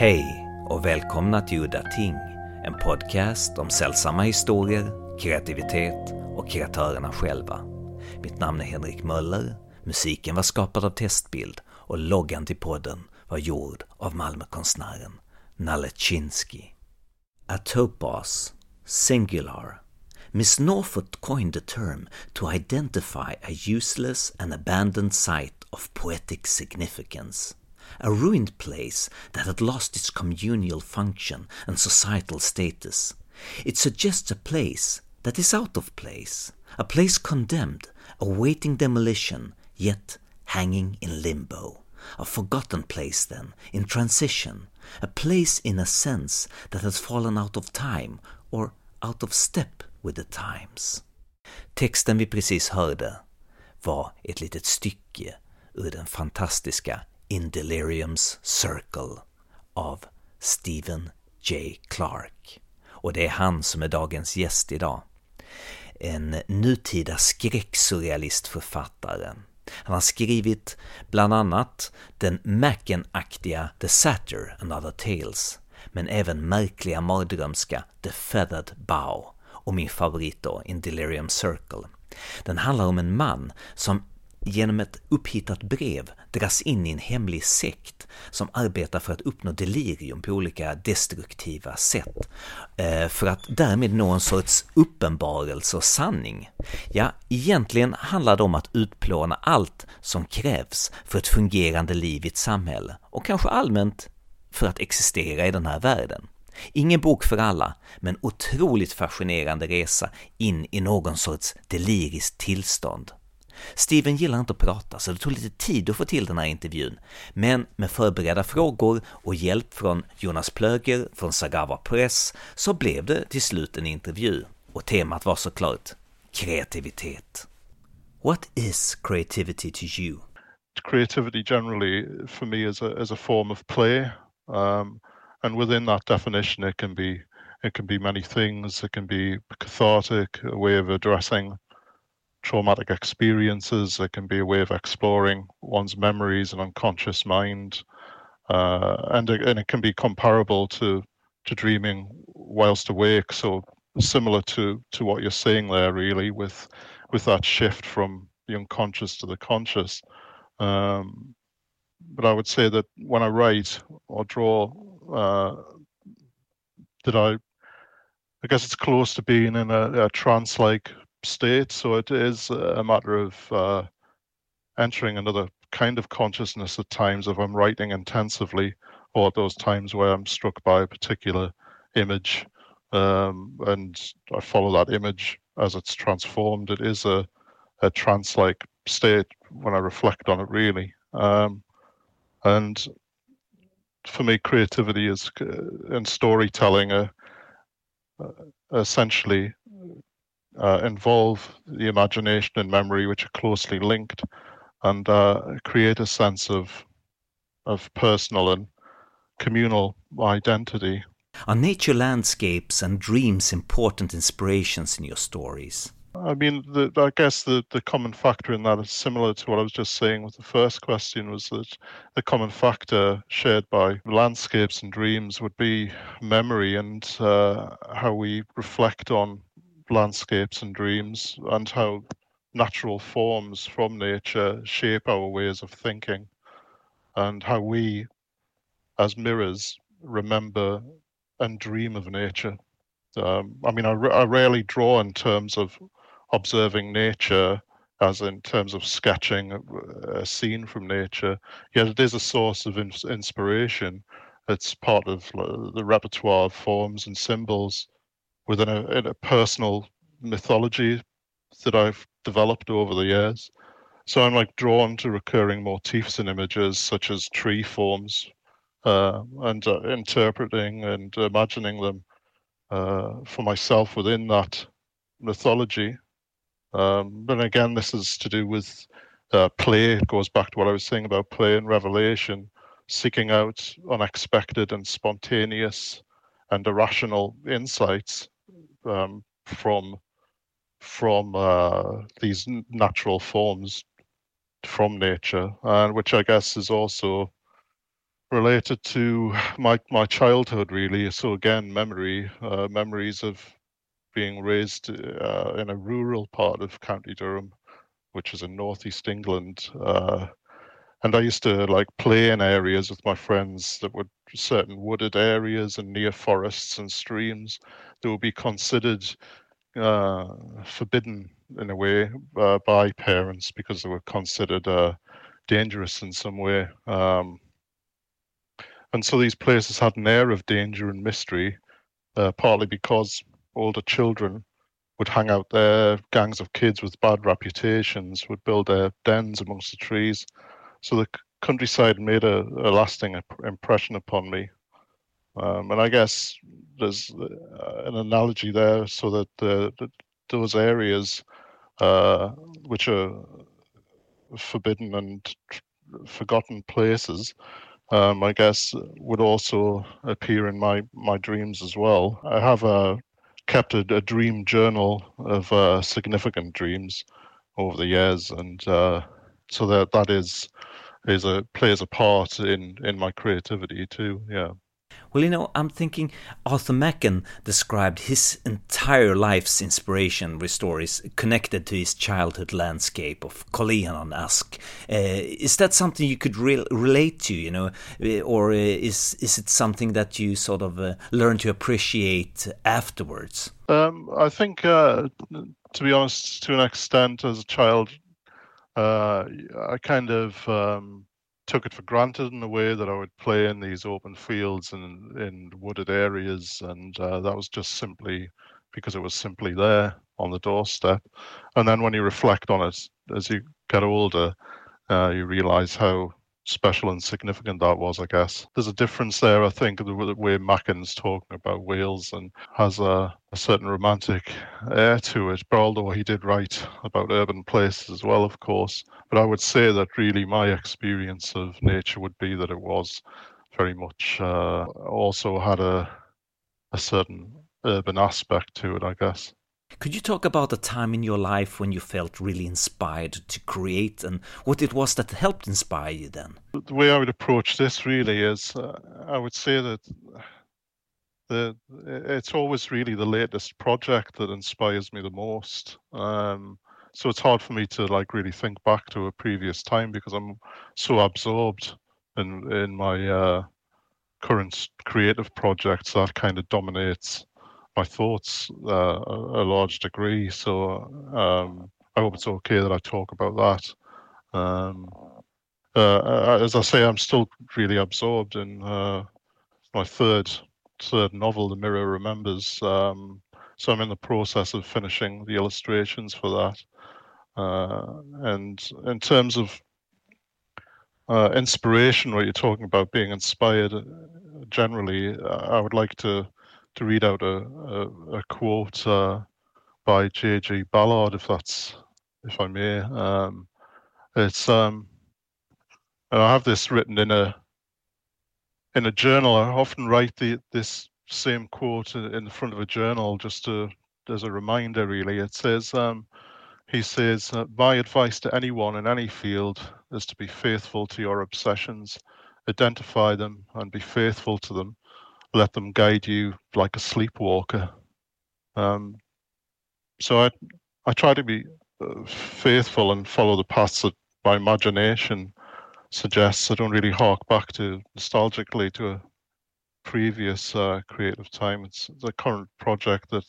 Hej och välkomna till Udda Ting, en podcast om sällsamma historier, kreativitet och kreatörerna själva. Mitt namn är Henrik Möller, musiken var skapad av Testbild och loggan till podden var gjord av Malmökonstnären Nalle Chinsky. Atopos singular. Miss Norfolk coined the term to identify a useless and abandoned site of poetic significance a ruined place that had lost its communal function and societal status. It suggests a place that is out of place, a place condemned, awaiting demolition, yet hanging in limbo. A forgotten place, then, in transition, a place in a sense that has fallen out of time or out of step with the times. Texten vi precis hörde var ett litet stycke ur den fantastiska In Deliriums Circle av Stephen J. Clark. Och det är han som är dagens gäst idag. En nutida skräcksurrealistförfattare. Han har skrivit bland annat den Macken-aktiga The Satyr and Other Tales, men även märkliga mardrömska The Feathered Bow och min favorit då, In Delirium Circle. Den handlar om en man som genom ett upphittat brev dras in i en hemlig sekt som arbetar för att uppnå delirium på olika destruktiva sätt, eh, för att därmed nå en sorts uppenbarelse och sanning. Ja, egentligen handlar det om att utplåna allt som krävs för ett fungerande liv i ett samhälle, och kanske allmänt för att existera i den här världen. Ingen bok för alla, men otroligt fascinerande resa in i någon sorts deliriskt tillstånd. Steven gillar inte att prata, så det tog lite tid att få till den här intervjun. Men med förberedda frågor och hjälp från Jonas Plöger från Sagawa Press så blev det till slut en intervju. Och temat var såklart kreativitet. What is creativity to you? Creativity generally, for me, is a, is a form of play. Um, and within that definition, it can be it can be many things. It can be cathartic, a way of addressing traumatic experiences. It can be a way of exploring one's memories and unconscious mind, uh, and and it can be comparable to to dreaming whilst awake. So similar to to what you're saying there, really, with with that shift from the unconscious to the conscious. Um, but I would say that when I write or draw, uh, that I, I guess it's close to being in a, a trance-like state. So it is a matter of uh, entering another kind of consciousness at times if I'm writing intensively, or at those times where I'm struck by a particular image um, and I follow that image as it's transformed. It is a, a trance like state when I reflect on it, really. Um, and for me, creativity is uh, and storytelling are uh, essentially uh, involve the imagination and memory, which are closely linked, and uh, create a sense of of personal and communal identity. Are nature landscapes and dreams important inspirations in your stories? I mean, the, I guess the, the common factor in that is similar to what I was just saying with the first question was that the common factor shared by landscapes and dreams would be memory and uh, how we reflect on landscapes and dreams and how natural forms from nature shape our ways of thinking and how we as mirrors remember and dream of nature. Um, i mean I, I rarely draw in terms of observing nature as in terms of sketching a scene from nature yet it is a source of in- inspiration. It's part of the repertoire of forms and symbols within a, a personal mythology that I've developed over the years. So I'm like drawn to recurring motifs and images such as tree forms uh, and uh, interpreting and imagining them uh, for myself within that mythology. Um, but again, this is to do with uh, play. It goes back to what I was saying about play and revelation, seeking out unexpected and spontaneous and irrational insights um, from from uh, these natural forms from nature, and which I guess is also related to my my childhood really. So again, memory uh, memories of being raised uh, in a rural part of County Durham, which is in northeast England. Uh, and I used to like play in areas with my friends that were certain wooded areas and near forests and streams that would be considered uh, forbidden in a way uh, by parents because they were considered uh, dangerous in some way. Um, and so these places had an air of danger and mystery, uh, partly because older children would hang out there, gangs of kids with bad reputations would build their dens amongst the trees. So the countryside made a, a lasting impression upon me. Um, and I guess there's uh, an analogy there so that uh, those areas uh, which are forbidden and forgotten places um, I guess would also appear in my my dreams as well. I have a kept a, a dream journal of uh, significant dreams over the years, and uh, so that that is is a plays a part in in my creativity too. Yeah. Well, you know, I'm thinking Arthur Machen described his entire life's inspiration with stories connected to his childhood landscape of Caerleon on Usk. Uh, is that something you could re relate to, you know, uh, or uh, is is it something that you sort of uh, learn to appreciate afterwards? Um, I think, uh, to be honest, to an extent, as a child, uh, I kind of um, took it for granted in a way that I would play in these open fields and in wooded areas, and uh, that was just simply because it was simply there on the doorstep. And then when you reflect on it as you get older, uh, you realize how special and significant that was, I guess. There's a difference there, I think, the way Machen's talking about Wales and has a, a, certain romantic air to it. But although he did write about urban places as well, of course. But I would say that really my experience of nature would be that it was very much uh, also had a a certain urban aspect to it, I guess. Could you talk about a time in your life when you felt really inspired to create and what it was that helped inspire you then? The way I would approach this really is uh, I would say that the it's always really the latest project that inspires me the most. Um, so it's hard for me to like really think back to a previous time because I'm so absorbed in in my uh, current creative projects that kind of dominates my thoughts uh, a, large degree. So um, I hope it's okay that I talk about that. Um, uh, uh, as I say, I'm still really absorbed in uh, my third third novel, The Mirror Remembers. Um, so I'm in the process of finishing the illustrations for that. Uh, and in terms of uh, inspiration, what you're talking about being inspired, generally, I would like to to read out a, a, a quote uh, by J.G. Ballard, if that's if I may. Um, it's um, I have this written in a in a journal. I often write the this same quote in the front of a journal just to as a reminder. Really, it says. Um, he says, uh, My advice to anyone in any field is to be faithful to your obsessions, identify them, and be faithful to them let them guide you like a sleepwalker. Um, so I I try to be uh, faithful and follow the paths that my imagination suggests. I don't really hark back to nostalgically to a previous uh, creative time. It's the current project that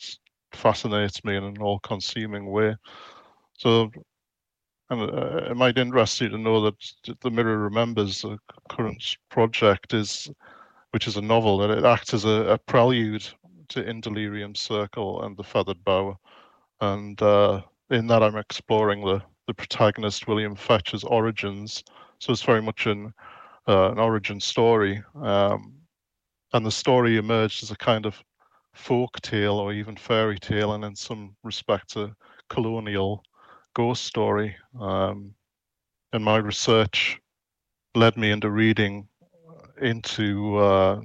fascinates me in an all-consuming way. So, and uh, it might interest you to know that the Mirror Remembers the current project is which is a novel, that it acts as a, a prelude to In Delirium Circle and The Feathered Bough. And uh, in that, I'm exploring the, the protagonist, William Fetcher's origins. So it's very much an, uh, an origin story. Um, and the story emerged as a kind of folk tale or even fairy tale, and in some respects, a colonial ghost story. Um, and my research led me into reading into uh,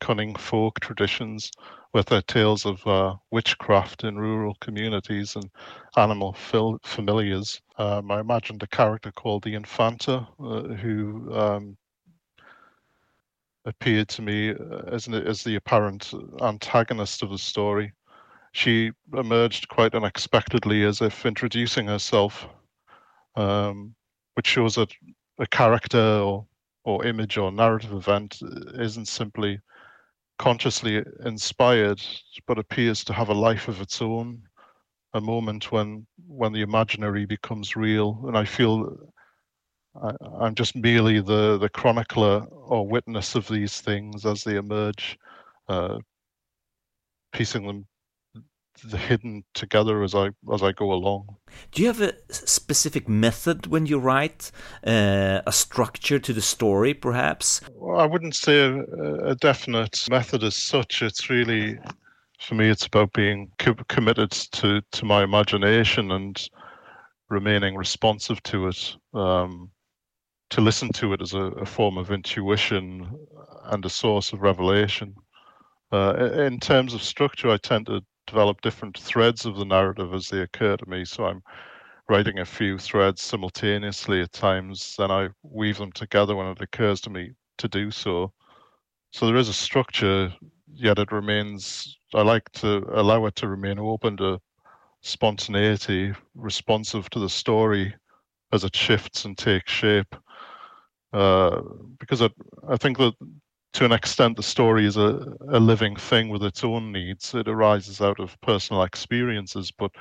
cunning folk traditions with their tales of uh, witchcraft in rural communities and animal fil- familiars. Um, I imagined a character called the Infanta uh, who um, appeared to me as, as the apparent antagonist of the story. She emerged quite unexpectedly as if introducing herself, um, which shows that a character or, or image or narrative event isn't simply consciously inspired, but appears to have a life of its own, a moment when when the imaginary becomes real. And I feel I, am just merely the the chronicler or witness of these things as they emerge, uh, piecing them the hidden together as I as I go along. Do you have a specific method when you write uh, a structure to the story, perhaps? Well, I wouldn't say a, a, definite method as such. It's really, for me, it's about being co committed to to my imagination and remaining responsive to it. Um, to listen to it as a, a, form of intuition and a source of revelation. Uh, in terms of structure, I tend to develop different threads of the narrative as they occur to me. So I'm writing a few threads simultaneously at times, then I weave them together when it occurs to me to do so. So there is a structure, yet it remains, I like to allow it to remain open to spontaneity, responsive to the story as it shifts and takes shape. Uh, because I, I think that to an extent, the story is a, a living thing with its own needs. It arises out of personal experiences, but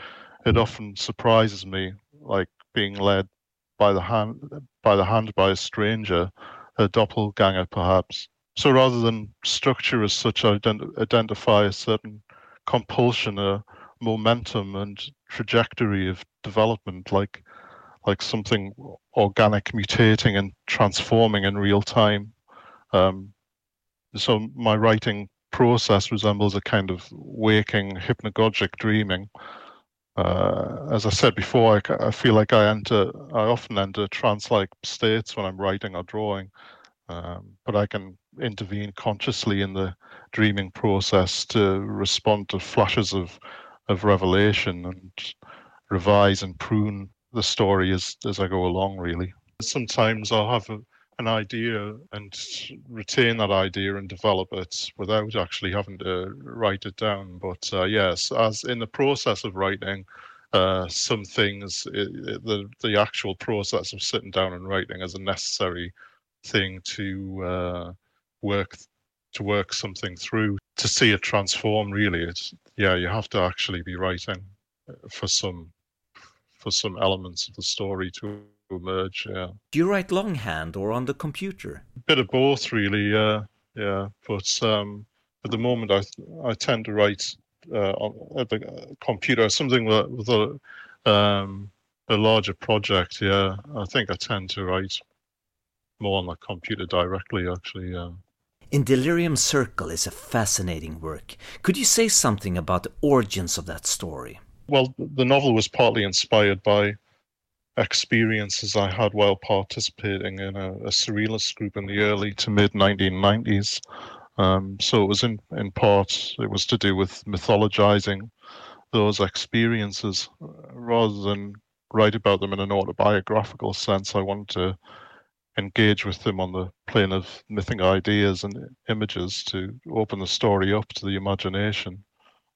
it often surprises me, like being led by the hand by the hand by a stranger, a doppelganger perhaps. So rather than structure as such, I ident- identify a certain compulsion, a momentum and trajectory of development, like like something organic mutating and transforming in real time. Um, so my writing process resembles a kind of waking hypnagogic dreaming. Uh, as I said before, I, I, feel like I enter, I often enter trance-like states when I'm writing or drawing, um, but I can intervene consciously in the dreaming process to respond to flashes of of revelation and revise and prune the story as as I go along. Really, sometimes I'll have a, an idea and retain that idea and develop it without actually having to write it down. But uh, yes, as in the process of writing, uh, some things, it, the the actual process of sitting down and writing is a necessary thing to uh, work to work something through to see it transform. Really, it's yeah, you have to actually be writing for some for some elements of the story to emerge. Yeah. Do you write longhand or on the computer? A bit of both, really. Yeah, yeah. But um, at the moment, I I tend to write uh, on at the computer. Something with, with a um, a larger project. Yeah, I think I tend to write more on the computer directly. Actually, yeah. In Delirium Circle is a fascinating work. Could you say something about the origins of that story? Well, the novel was partly inspired by experiences I had while participating in a, a surrealist group in the early to mid 1990s. Um, so it was in, in part, it was to do with mythologizing those experiences rather than write about them in an autobiographical sense. I wanted to engage with them on the plane of mythic ideas and images to open the story up to the imagination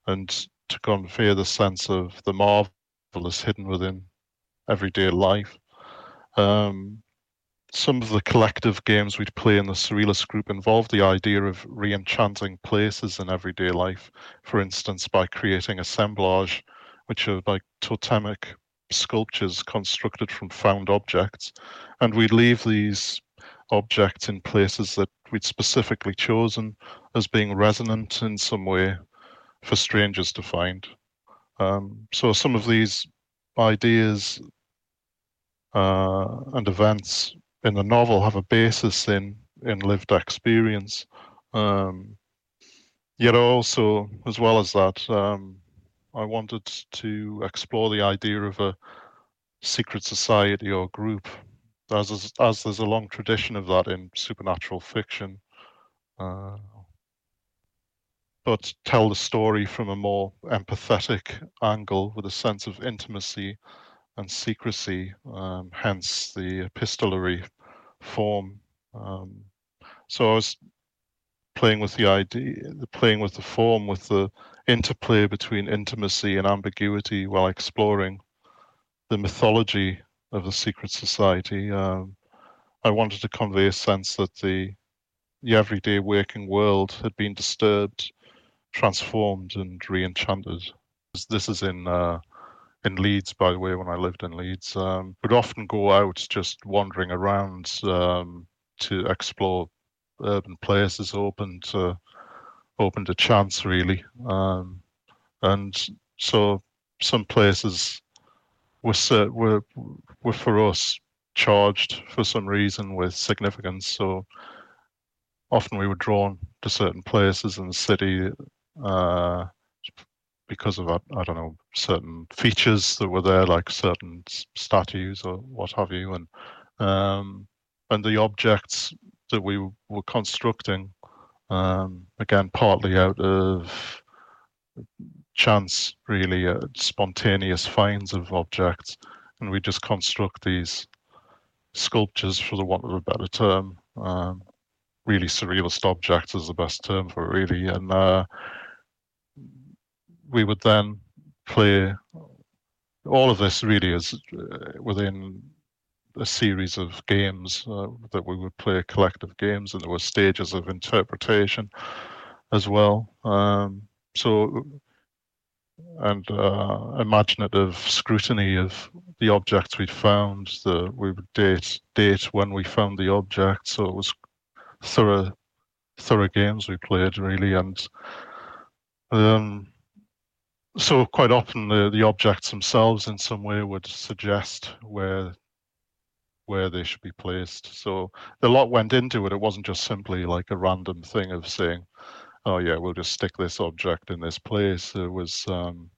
and to convey the sense of the marvelous hidden within everyday life. Um, some of the collective games we'd play in the Surrealist group involved the idea of re-enchanting places in everyday life. For instance, by creating assemblage, which are like totemic sculptures constructed from found objects, and we'd leave these objects in places that we'd specifically chosen as being resonant in some way for strangers to find. Um, so some of these ideas uh, and events in the novel have a basis in in lived experience. Um, yet also, as well as that, um, I wanted to explore the idea of a secret society or group, as as there's a long tradition of that in supernatural fiction. Uh, but tell the story from a more empathetic angle with a sense of intimacy and secrecy, um, hence the epistolary form. Um, so I was playing with the idea, playing with the form, with the interplay between intimacy and ambiguity while exploring the mythology of the secret society. Um, I wanted to convey a sense that the the everyday working world had been disturbed, transformed, and re-enchanted. This is in uh, in Leeds, by the way. When I lived in Leeds, um, would often go out just wandering around um, to explore urban places open to open to chance, really. Um, and so some places were were were for us charged for some reason with significance. So often we were drawn to certain places in the city uh, because of I don't know certain features that were there, like certain statues or what have you, and um, and the objects that we were constructing um, again partly out of chance, really uh, spontaneous finds of objects, and we just construct these sculptures, for the want of a better term, um, really surrealist objects is the best term for it, really. And uh, we would then play all of this really is uh, within a series of games uh, that we would play collective games and there were stages of interpretation as well. Um, so and uh, imaginative scrutiny of the objects we found the we would date date when we found the object. So it was thorough thorough games we played really. And um, so quite often the, the objects themselves in some way would suggest where where they should be placed. So a lot went into it. It wasn't just simply like a random thing of saying oh yeah we'll just stick this object in this place. It was um,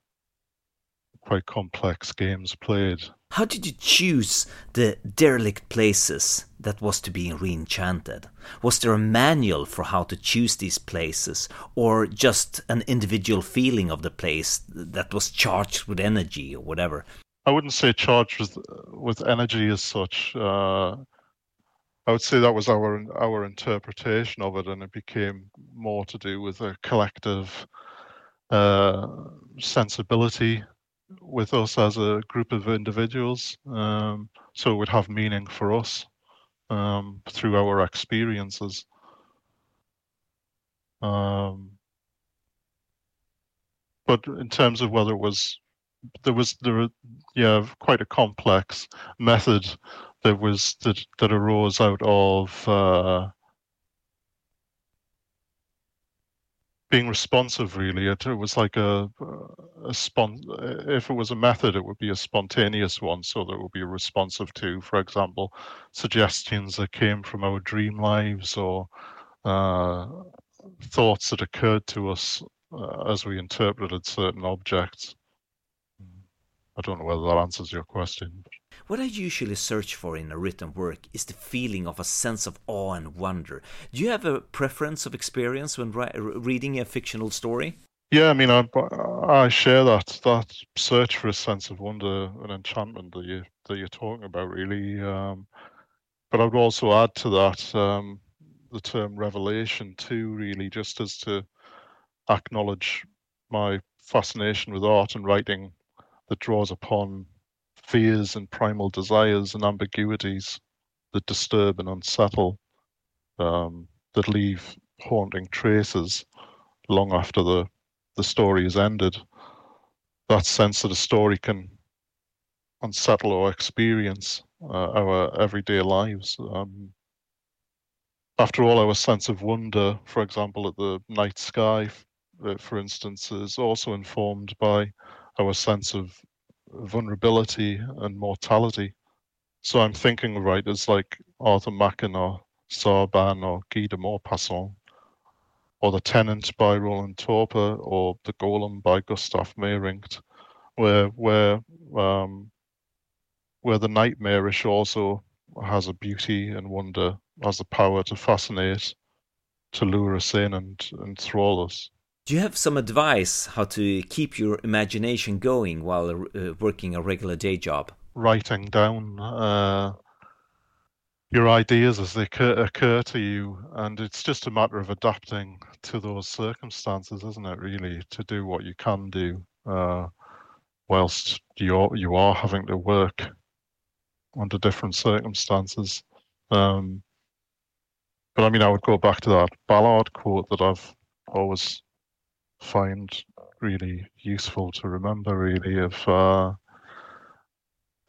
quite complex games played how did you choose the derelict places that was to be re-enchanted? Was there a manual for how to choose these places, or just an individual feeling of the place that was charged with energy or whatever? I wouldn't say charged with with energy as such. Uh, I would say that was our our interpretation of it, and it became more to do with a collective uh, sensibility with us as a group of individuals. Um, so it would have meaning for us um, through our experiences. Um, but in terms of whether it was, there was there, were, yeah, quite a complex method that was that that arose out of uh, being responsive really. It, it was like a, a spon if it was a method it would be a spontaneous one so that it would be responsive to for example suggestions that came from our dream lives or uh, thoughts that occurred to us uh, as we interpreted certain objects. I don't know whether that answers your question what I usually search for in a written work is the feeling of a sense of awe and wonder. Do you have a preference of experience when reading a fictional story? Yeah, I mean, I, I share that that search for a sense of wonder and enchantment that you that you're talking about, really. Um, but I would also add to that um, the term revelation too, really, just as to acknowledge my fascination with art and writing that draws upon fears and primal desires and ambiguities that disturb and unsettle, um, that leave haunting traces long after the, the story is ended. That sense that a story can unsettle our experience, uh, our everyday lives. Um, after all, our sense of wonder, for example, at the night sky, uh, for instance, is also informed by our sense of vulnerability and mortality. So I'm thinking of writers like Arthur Machen or Sarban or Guy de Maupassant, or The Tenant by Roland Topor, or The Golem by Gustav Meyrink, where where um, where the nightmarish also has a beauty and wonder, has the power to fascinate, to lure us in and enthrall us. Do you have some advice how to keep your imagination going while uh, working a regular day job? Writing down, uh, your ideas as they occur, occur, to you, and it's just a matter of adapting to those circumstances, isn't it? Really, to do what you can do, uh, whilst you you are having to work under different circumstances. Um, but I mean, I would go back to that Ballard quote that I've always find really useful to remember. Really, of uh,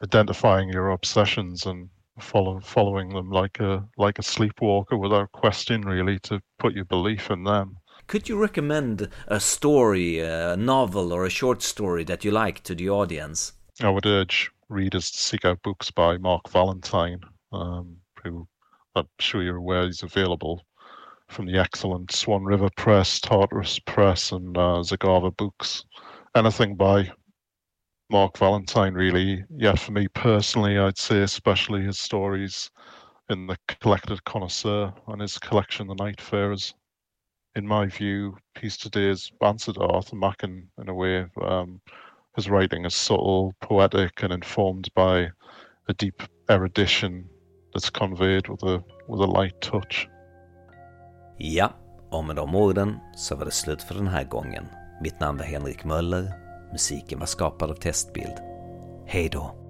identifying your obsessions and follow following them like a like a sleepwalker without question really to put your belief in them could you recommend a story a novel or a short story that you like to the audience i would urge readers to seek out books by mark valentine um, who i'm sure you're aware is available from the excellent swan river press tartarus press and uh, zagava books anything by Mark Valentine, really. Yeah, for me personally, I'd say especially his stories in The Collected Connoisseur and his collection, The Night Fares. In my view, Peace Today's answered Arthur Machen in a way. Um, his writing is subtle, poetic, and informed by a deep erudition that's conveyed with a, with a light touch. Ja, och med de orden så var det slut för den här gången. Mitt namn var Henrik Möller Musiken var skapad av Testbild. Hej då!